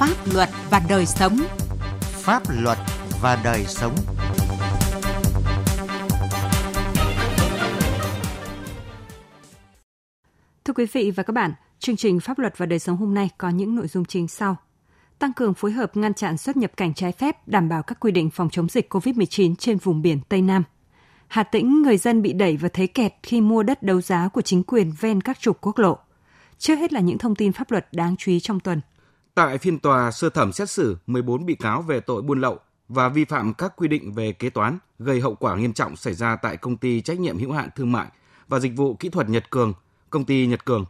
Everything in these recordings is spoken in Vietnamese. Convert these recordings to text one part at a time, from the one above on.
Pháp luật và đời sống. Pháp luật và đời sống. Thưa quý vị và các bạn, chương trình Pháp luật và đời sống hôm nay có những nội dung chính sau. Tăng cường phối hợp ngăn chặn xuất nhập cảnh trái phép, đảm bảo các quy định phòng chống dịch COVID-19 trên vùng biển Tây Nam. Hà Tĩnh, người dân bị đẩy và thấy kẹt khi mua đất đấu giá của chính quyền ven các trục quốc lộ. Trước hết là những thông tin pháp luật đáng chú ý trong tuần. Tại phiên tòa sơ thẩm xét xử 14 bị cáo về tội buôn lậu và vi phạm các quy định về kế toán gây hậu quả nghiêm trọng xảy ra tại công ty trách nhiệm hữu hạn thương mại và dịch vụ kỹ thuật Nhật Cường, công ty Nhật Cường.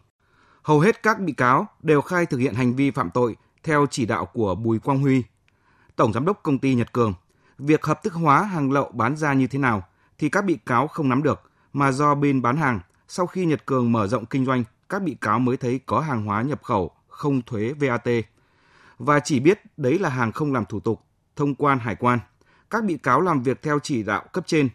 Hầu hết các bị cáo đều khai thực hiện hành vi phạm tội theo chỉ đạo của Bùi Quang Huy, tổng giám đốc công ty Nhật Cường. Việc hợp thức hóa hàng lậu bán ra như thế nào thì các bị cáo không nắm được, mà do bên bán hàng sau khi Nhật Cường mở rộng kinh doanh, các bị cáo mới thấy có hàng hóa nhập khẩu không thuế VAT và chỉ biết đấy là hàng không làm thủ tục thông quan hải quan. Các bị cáo làm việc theo chỉ đạo cấp trên.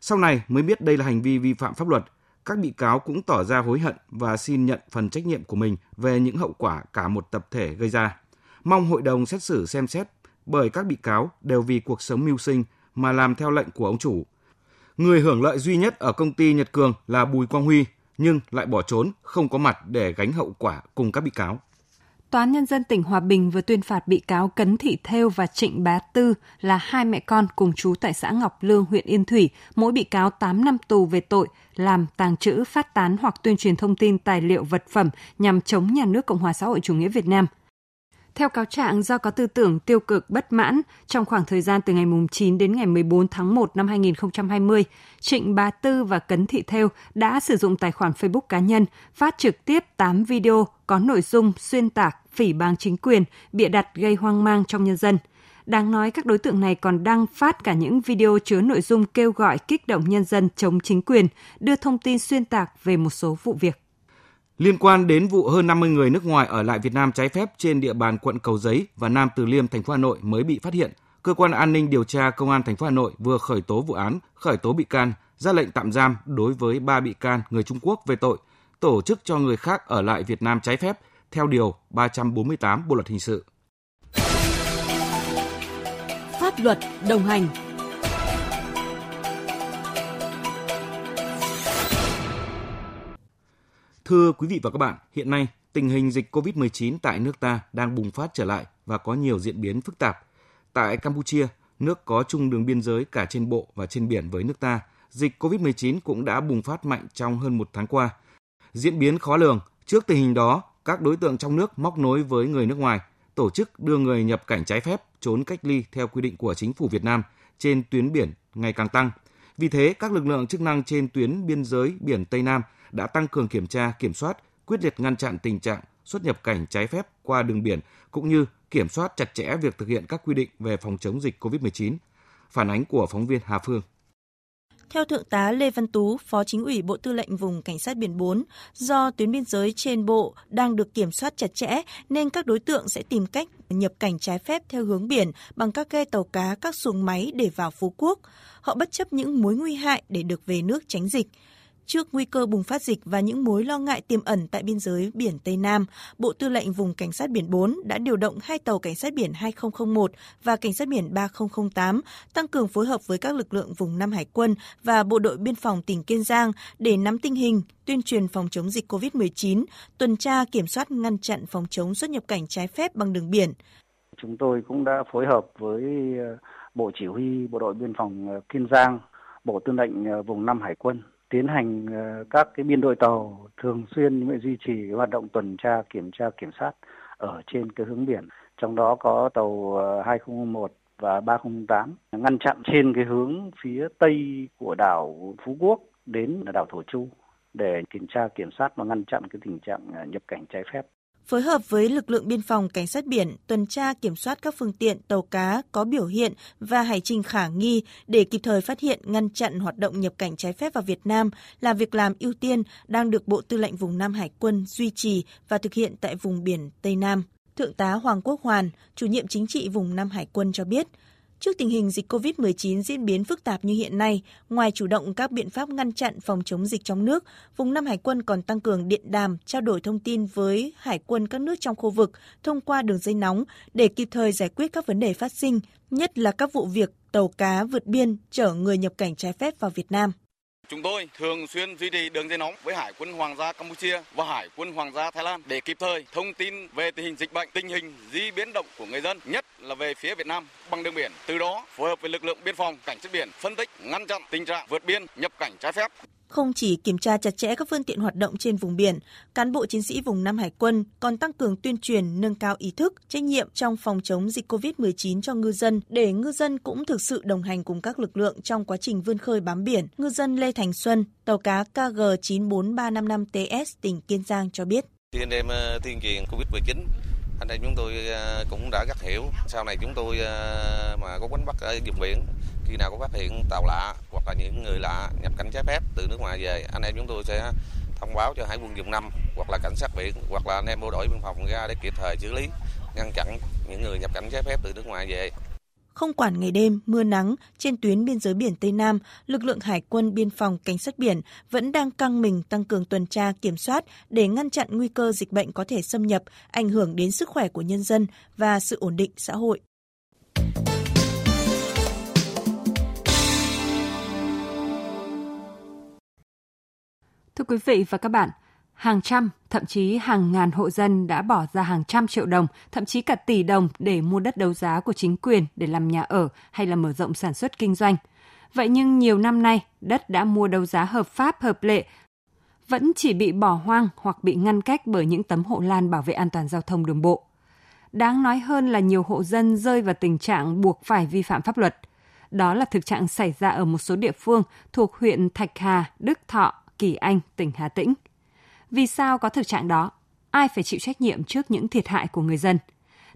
Sau này mới biết đây là hành vi vi phạm pháp luật. Các bị cáo cũng tỏ ra hối hận và xin nhận phần trách nhiệm của mình về những hậu quả cả một tập thể gây ra. Mong hội đồng xét xử xem xét bởi các bị cáo đều vì cuộc sống mưu sinh mà làm theo lệnh của ông chủ. Người hưởng lợi duy nhất ở công ty Nhật Cường là Bùi Quang Huy, nhưng lại bỏ trốn, không có mặt để gánh hậu quả cùng các bị cáo. Tòa án Nhân dân tỉnh Hòa Bình vừa tuyên phạt bị cáo Cấn Thị Thêu và Trịnh Bá Tư là hai mẹ con cùng chú tại xã Ngọc Lương, huyện Yên Thủy, mỗi bị cáo 8 năm tù về tội làm, tàng trữ, phát tán hoặc tuyên truyền thông tin tài liệu vật phẩm nhằm chống nhà nước Cộng hòa xã hội chủ nghĩa Việt Nam – theo cáo trạng, do có tư tưởng tiêu cực bất mãn, trong khoảng thời gian từ ngày 9 đến ngày 14 tháng 1 năm 2020, Trịnh Bá Tư và Cấn Thị Thêu đã sử dụng tài khoản Facebook cá nhân phát trực tiếp 8 video có nội dung xuyên tạc, phỉ báng chính quyền, bịa đặt gây hoang mang trong nhân dân. Đáng nói các đối tượng này còn đăng phát cả những video chứa nội dung kêu gọi kích động nhân dân chống chính quyền, đưa thông tin xuyên tạc về một số vụ việc. Liên quan đến vụ hơn 50 người nước ngoài ở lại Việt Nam trái phép trên địa bàn quận Cầu Giấy và Nam Từ Liêm, thành phố Hà Nội mới bị phát hiện, cơ quan an ninh điều tra công an thành phố Hà Nội vừa khởi tố vụ án, khởi tố bị can, ra lệnh tạm giam đối với ba bị can người Trung Quốc về tội tổ chức cho người khác ở lại Việt Nam trái phép theo điều 348 Bộ luật hình sự. Pháp luật đồng hành Thưa quý vị và các bạn, hiện nay tình hình dịch COVID-19 tại nước ta đang bùng phát trở lại và có nhiều diễn biến phức tạp. Tại Campuchia, nước có chung đường biên giới cả trên bộ và trên biển với nước ta, dịch COVID-19 cũng đã bùng phát mạnh trong hơn một tháng qua. Diễn biến khó lường, trước tình hình đó, các đối tượng trong nước móc nối với người nước ngoài, tổ chức đưa người nhập cảnh trái phép trốn cách ly theo quy định của chính phủ Việt Nam trên tuyến biển ngày càng tăng. Vì thế, các lực lượng chức năng trên tuyến biên giới biển Tây Nam – đã tăng cường kiểm tra, kiểm soát, quyết liệt ngăn chặn tình trạng xuất nhập cảnh trái phép qua đường biển cũng như kiểm soát chặt chẽ việc thực hiện các quy định về phòng chống dịch COVID-19. Phản ánh của phóng viên Hà Phương. Theo Thượng tá Lê Văn Tú, Phó Chính ủy Bộ Tư lệnh Vùng Cảnh sát Biển 4, do tuyến biên giới trên bộ đang được kiểm soát chặt chẽ nên các đối tượng sẽ tìm cách nhập cảnh trái phép theo hướng biển bằng các ghe tàu cá, các xuồng máy để vào Phú Quốc. Họ bất chấp những mối nguy hại để được về nước tránh dịch. Trước nguy cơ bùng phát dịch và những mối lo ngại tiềm ẩn tại biên giới biển Tây Nam, Bộ Tư lệnh Vùng Cảnh sát biển 4 đã điều động hai tàu Cảnh sát biển 2001 và Cảnh sát biển 3008 tăng cường phối hợp với các lực lượng vùng Nam Hải quân và Bộ đội Biên phòng tỉnh Kiên Giang để nắm tình hình, tuyên truyền phòng chống dịch COVID-19, tuần tra kiểm soát ngăn chặn phòng chống xuất nhập cảnh trái phép bằng đường biển. Chúng tôi cũng đã phối hợp với ờ, Bộ Chỉ huy Bộ đội Biên phòng ờ, Kiên Giang, Bộ Tư lệnh ờ, vùng Nam Hải quân tiến hành ờ, các cái biên đội tàu thường xuyên duy trì hoạt động tuần tra, kiểm tra, kiểm soát ở trên cái hướng biển. Trong đó có tàu ờ, 2001 và 308 ngăn chặn trên cái hướng phía tây của đảo Phú Quốc đến đảo Thổ Chu để kiểm tra, kiểm soát và ngăn chặn cái tình trạng ờ, nhập cảnh trái phép phối hợp với lực lượng biên phòng cảnh sát biển tuần tra kiểm soát các phương tiện tàu cá có biểu hiện và hải trình khả nghi để kịp thời phát hiện ngăn chặn hoạt động nhập cảnh trái phép vào Việt Nam là việc làm ưu tiên đang được Bộ Tư lệnh Vùng Nam Hải quân duy trì và thực hiện tại vùng biển Tây Nam. Thượng tá Hoàng Quốc Hoàn, chủ nhiệm chính trị vùng Nam Hải quân cho biết, Trước tình hình dịch COVID-19 diễn biến phức tạp như hiện nay, ngoài chủ động các biện pháp ngăn chặn phòng chống dịch trong nước, vùng Nam Hải quân còn tăng cường điện đàm, trao đổi thông tin với hải quân các nước trong khu vực thông qua đường dây nóng để kịp thời giải quyết các vấn đề phát sinh, nhất là các vụ việc tàu cá vượt biên chở người nhập cảnh trái phép vào Việt Nam. Chúng tôi thường xuyên duy trì đường dây nóng với Hải quân Hoàng gia Campuchia và Hải quân Hoàng gia Thái Lan để kịp thời thông tin về tình hình dịch bệnh, tình hình di biến động của người dân, nhất là về phía Việt Nam bằng đường biển. Từ đó phối hợp với lực lượng biên phòng, cảnh sát biển phân tích, ngăn chặn tình trạng vượt biên, nhập cảnh trái phép. Không chỉ kiểm tra chặt chẽ các phương tiện hoạt động trên vùng biển, cán bộ chiến sĩ vùng Nam Hải quân còn tăng cường tuyên truyền nâng cao ý thức, trách nhiệm trong phòng chống dịch COVID-19 cho ngư dân để ngư dân cũng thực sự đồng hành cùng các lực lượng trong quá trình vươn khơi bám biển. Ngư dân Lê Thành Xuân, tàu cá KG 94355TS tỉnh Kiên Giang cho biết. Thì anh em tuyên truyền COVID-19 anh em chúng tôi ờ, cũng đã rất hiểu sau này chúng tôi ờ, mà có đánh bắt ở vùng biển khi nào có phát hiện tàu lạ hoặc là những người lạ nhập cảnh trái phép từ nước ngoài về anh em chúng tôi sẽ thông báo cho hải quân vùng năm hoặc là cảnh sát biển hoặc là anh em bộ đội biên phòng ra để kịp thời xử lý ngăn chặn những người nhập cảnh trái phép từ nước ngoài về không quản ngày đêm, mưa nắng, trên tuyến biên giới biển Tây Nam, lực lượng hải quân biên phòng cảnh sát biển vẫn đang căng mình tăng cường tuần tra kiểm soát để ngăn chặn nguy cơ dịch bệnh có thể xâm nhập, ảnh hưởng đến sức khỏe của nhân dân và sự ổn định xã hội. Thưa quý vị và các bạn, hàng trăm, thậm chí hàng ngàn hộ dân đã bỏ ra hàng trăm triệu đồng, thậm chí cả tỷ đồng để mua đất đấu giá của chính quyền để làm nhà ở hay là mở rộng sản xuất kinh doanh. Vậy nhưng nhiều năm nay, đất đã mua đấu giá hợp pháp hợp lệ vẫn chỉ bị bỏ hoang hoặc bị ngăn cách bởi những tấm hộ lan bảo vệ an toàn giao thông đường bộ. Đáng nói hơn là nhiều hộ dân rơi vào tình trạng buộc phải vi phạm pháp luật. Đó là thực trạng xảy ra ở một số địa phương thuộc huyện Thạch Hà, Đức Thọ, Kỳ Anh, tỉnh Hà Tĩnh. Vì sao có thực trạng đó? Ai phải chịu trách nhiệm trước những thiệt hại của người dân?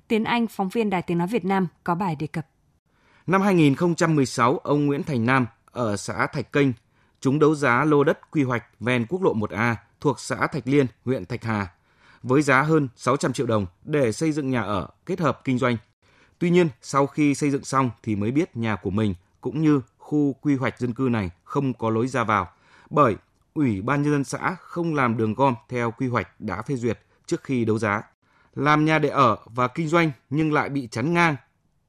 Tiến Anh, phóng viên Đài Tiếng Nói Việt Nam có bài đề cập. Năm 2016, ông Nguyễn Thành Nam ở xã Thạch Kênh chúng đấu giá lô đất quy hoạch ven quốc lộ 1A thuộc xã Thạch Liên, huyện Thạch Hà với giá hơn 600 triệu đồng để xây dựng nhà ở kết hợp kinh doanh. Tuy nhiên, sau khi xây dựng xong thì mới biết nhà của mình cũng như khu quy hoạch dân cư này không có lối ra vào bởi Ủy ban nhân dân xã không làm đường gom theo quy hoạch đã phê duyệt trước khi đấu giá. Làm nhà để ở và kinh doanh nhưng lại bị chắn ngang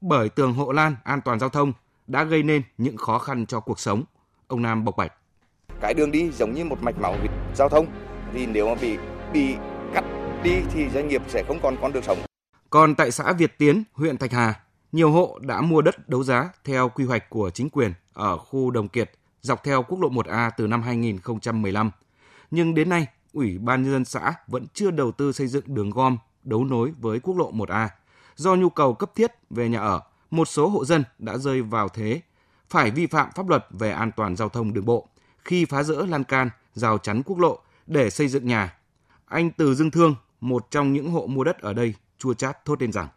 bởi tường hộ lan an toàn giao thông đã gây nên những khó khăn cho cuộc sống. Ông Nam bộc bạch. Cái đường đi giống như một mạch máu giao thông thì nếu mà bị bị cắt đi thì doanh nghiệp sẽ không còn con đường sống. Còn tại xã Việt Tiến, huyện Thạch Hà, nhiều hộ đã mua đất đấu giá theo quy hoạch của chính quyền ở khu Đồng Kiệt dọc theo quốc lộ 1A từ năm 2015. Nhưng đến nay, Ủy ban nhân dân xã vẫn chưa đầu tư xây dựng đường gom đấu nối với quốc lộ 1A. Do nhu cầu cấp thiết về nhà ở, một số hộ dân đã rơi vào thế phải vi phạm pháp luật về an toàn giao thông đường bộ khi phá rỡ lan can, rào chắn quốc lộ để xây dựng nhà. Anh Từ Dương Thương, một trong những hộ mua đất ở đây, chua chát thốt lên rằng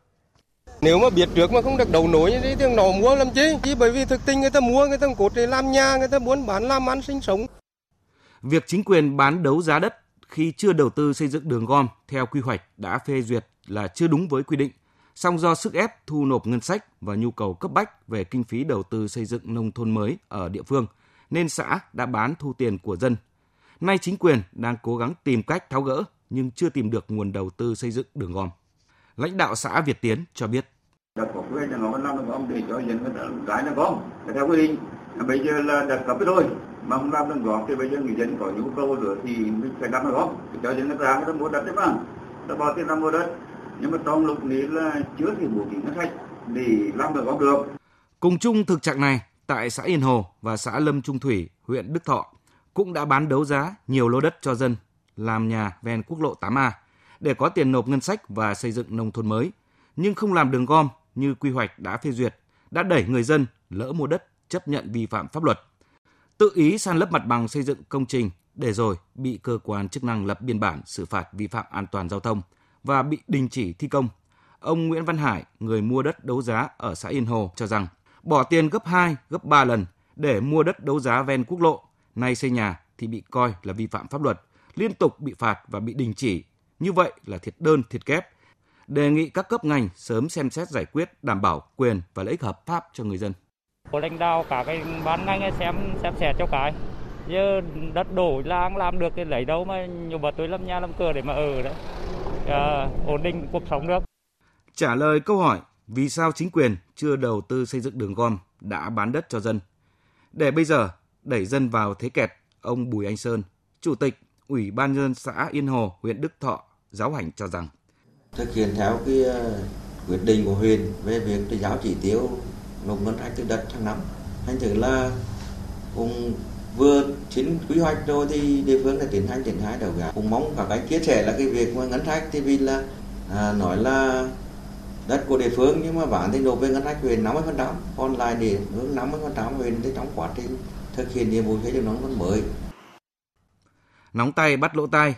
nếu mà biết trước mà không được đầu nối như thế thì nó mua làm chi? Chỉ bởi vì thực tình người ta mua, người ta cốt để làm nhà, người ta muốn bán làm ăn sinh sống. Việc chính quyền bán đấu giá đất khi chưa đầu tư xây dựng đường gom theo quy hoạch đã phê duyệt là chưa đúng với quy định. Song do sức ép thu nộp ngân sách và nhu cầu cấp bách về kinh phí đầu tư xây dựng nông thôn mới ở địa phương, nên xã đã bán thu tiền của dân. Nay chính quyền đang cố gắng tìm cách tháo gỡ nhưng chưa tìm được nguồn đầu tư xây dựng đường gom. Lãnh đạo xã Việt Tiến cho biết. Đặt cọc với là nó làm được gom để cho dân người ta cái là gom. Theo quy định, bây giờ là đặt cọc với tôi Mà không làm được gom thì bây giờ người dân có nhu cầu nữa thì mình phải đặt nó gom. Cho dân nó ra, người ta mua đất đấy mà. Ta bỏ tiền ra mua đất. Nhưng mà trong lúc này là chưa thì bố trí ngân sách để làm được gom được. Cùng chung thực trạng này, tại xã Yên Hồ và xã Lâm Trung Thủy, huyện Đức Thọ cũng đã bán đấu giá nhiều lô đất cho dân làm nhà ven quốc lộ 8A để có tiền nộp ngân sách và xây dựng nông thôn mới, nhưng không làm đường gom như quy hoạch đã phê duyệt, đã đẩy người dân lỡ mua đất chấp nhận vi phạm pháp luật. Tự ý san lấp mặt bằng xây dựng công trình để rồi bị cơ quan chức năng lập biên bản xử phạt vi phạm an toàn giao thông và bị đình chỉ thi công. Ông Nguyễn Văn Hải, người mua đất đấu giá ở xã Yên Hồ cho rằng bỏ tiền gấp 2, gấp 3 lần để mua đất đấu giá ven quốc lộ, nay xây nhà thì bị coi là vi phạm pháp luật, liên tục bị phạt và bị đình chỉ như vậy là thiệt đơn thiệt kép đề nghị các cấp ngành sớm xem xét giải quyết đảm bảo quyền và lợi ích hợp pháp cho người dân. Của lãnh đạo cả cái ban ngành xem xem xét cho cái. Giờ đất đổ làng làm được thì lấy đâu mà nhiều bà tôi làm nhà làm cửa để mà ở đấy. À, ổn định cuộc sống được. Trả lời câu hỏi vì sao chính quyền chưa đầu tư xây dựng đường gom đã bán đất cho dân? Để bây giờ đẩy dân vào thế kẹt ông Bùi Anh Sơn chủ tịch Ủy ban nhân dân xã Yên Hồ huyện Đức Thọ giáo hành cho rằng thực hiện theo cái ờ, quyết định của huyện về việc giáo chỉ tiêu nộp ngân sách từ đất hàng năm. Thành thử là cũng vừa chính quy hoạch rồi thì địa phương đã tiến hành triển khai đầu gà cũng mong các anh chia sẻ là cái việc mà ngân sách thì vì là à, nói là đất của địa phương nhưng mà bản thì nộp về ngân sách huyện 50 phần trăm còn lại để hướng 50 phần trăm huyện thì trong quá trình thực hiện nhiệm vụ xây dựng nông thôn mới. Nóng tay bắt lỗ tai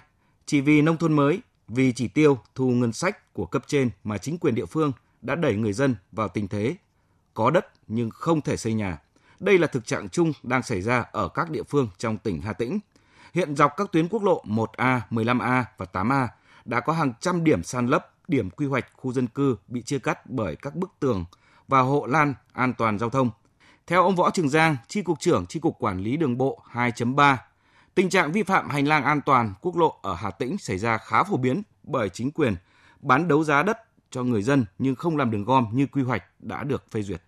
chỉ vì nông thôn mới vì chỉ tiêu thu ngân sách của cấp trên mà chính quyền địa phương đã đẩy người dân vào tình thế có đất nhưng không thể xây nhà đây là thực trạng chung đang xảy ra ở các địa phương trong tỉnh Hà Tĩnh. Hiện dọc các tuyến quốc lộ 1A, 15A và 8A đã có hàng trăm điểm san lấp, điểm quy hoạch khu dân cư bị chia cắt bởi các bức tường và hộ lan an toàn giao thông. Theo ông Võ Trường Giang, tri cục trưởng tri cục Quản lý Đường bộ 2.3, tình trạng vi phạm hành lang an toàn quốc lộ ở Hà Tĩnh xảy ra khá phổ biến bởi chính quyền bán đấu giá đất cho người dân nhưng không làm đường gom như quy hoạch đã được phê duyệt.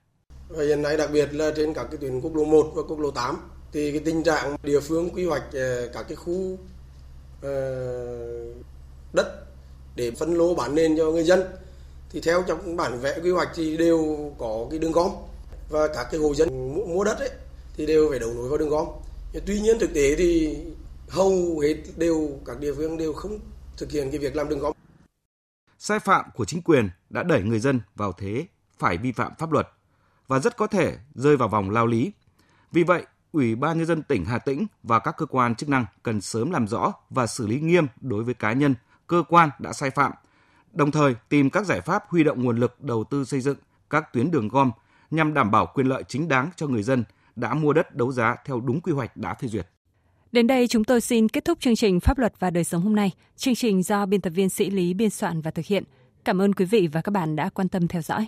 Và hiện nay đặc biệt là trên các cái tuyến quốc lộ 1 và quốc lộ 8 thì cái tình trạng địa phương quy hoạch ờ, các cái khu uh, đất để phân lô bán nền cho người dân thì theo trong bản vẽ quy hoạch thì đều có cái đường gom và các cái hộ dân mua đất ấy thì đều phải đầu nối vào đường gom. Tuy nhiên thực tế thì hầu hết đều các địa phương đều không thực hiện cái việc làm đường gom. Sai phạm của chính quyền đã đẩy người dân vào thế phải vi phạm pháp luật và rất có thể rơi vào vòng lao lý. Vì vậy, Ủy ban nhân dân tỉnh Hà Tĩnh và các cơ quan chức năng cần sớm làm rõ và xử lý nghiêm đối với cá nhân, cơ quan đã sai phạm, đồng thời tìm các giải pháp huy động nguồn lực đầu tư xây dựng các tuyến đường gom nhằm đảm bảo quyền lợi chính đáng cho người dân đã mua đất đấu giá theo đúng quy hoạch đã phê duyệt. Đến đây chúng tôi xin kết thúc chương trình Pháp luật và đời sống hôm nay. Chương trình do biên tập viên Sĩ Lý biên soạn và thực hiện. Cảm ơn quý vị và các bạn đã quan tâm theo dõi.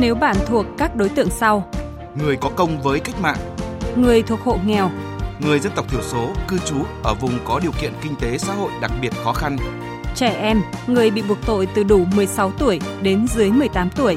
Nếu bạn thuộc các đối tượng sau: người có công với cách mạng, người thuộc hộ nghèo, người dân tộc thiểu số cư trú ở vùng có điều kiện kinh tế xã hội đặc biệt khó khăn, trẻ em, người bị buộc tội từ đủ 16 tuổi đến dưới 18 tuổi,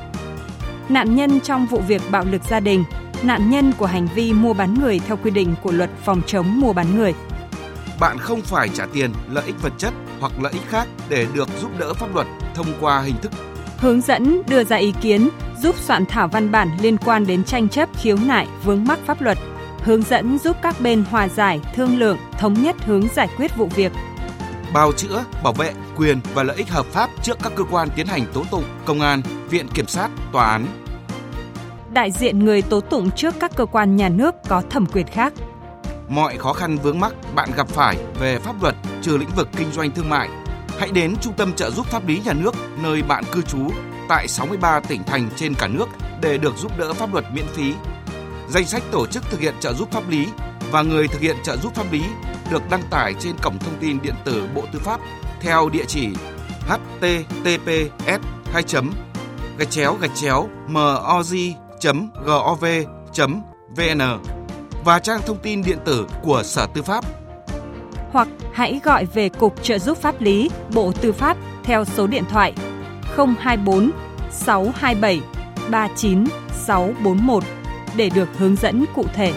Nạn nhân trong vụ việc bạo lực gia đình, nạn nhân của hành vi mua bán người theo quy định của luật phòng chống mua bán người. Bạn không phải trả tiền, lợi ích vật chất hoặc lợi ích khác để được giúp đỡ pháp luật thông qua hình thức hướng dẫn đưa ra ý kiến, giúp soạn thảo văn bản liên quan đến tranh chấp khiếu nại vướng mắc pháp luật, hướng dẫn giúp các bên hòa giải, thương lượng, thống nhất hướng giải quyết vụ việc. Bào chữa, bảo vệ quyền và lợi ích hợp pháp trước các cơ quan tiến hành tố tụng, công an, viện kiểm sát, tòa án. Đại diện người tố tụng trước các cơ quan nhà nước có thẩm quyền khác. Mọi khó khăn vướng mắc bạn gặp phải về pháp luật trừ lĩnh vực kinh doanh thương mại hãy đến Trung tâm trợ giúp pháp lý nhà nước nơi bạn cư trú tại 63 tỉnh thành trên cả nước để được giúp đỡ pháp luật miễn phí. Danh sách tổ chức thực hiện trợ giúp pháp lý và người thực hiện trợ giúp pháp lý được đăng tải trên cổng thông tin điện tử Bộ Tư pháp theo địa chỉ https 2 gạch chéo gạch chéo moz.gov.vn và trang thông tin điện tử của Sở Tư pháp hoặc hãy gọi về Cục Trợ giúp pháp lý, Bộ Tư pháp theo số điện thoại 024 627 39641 để được hướng dẫn cụ thể.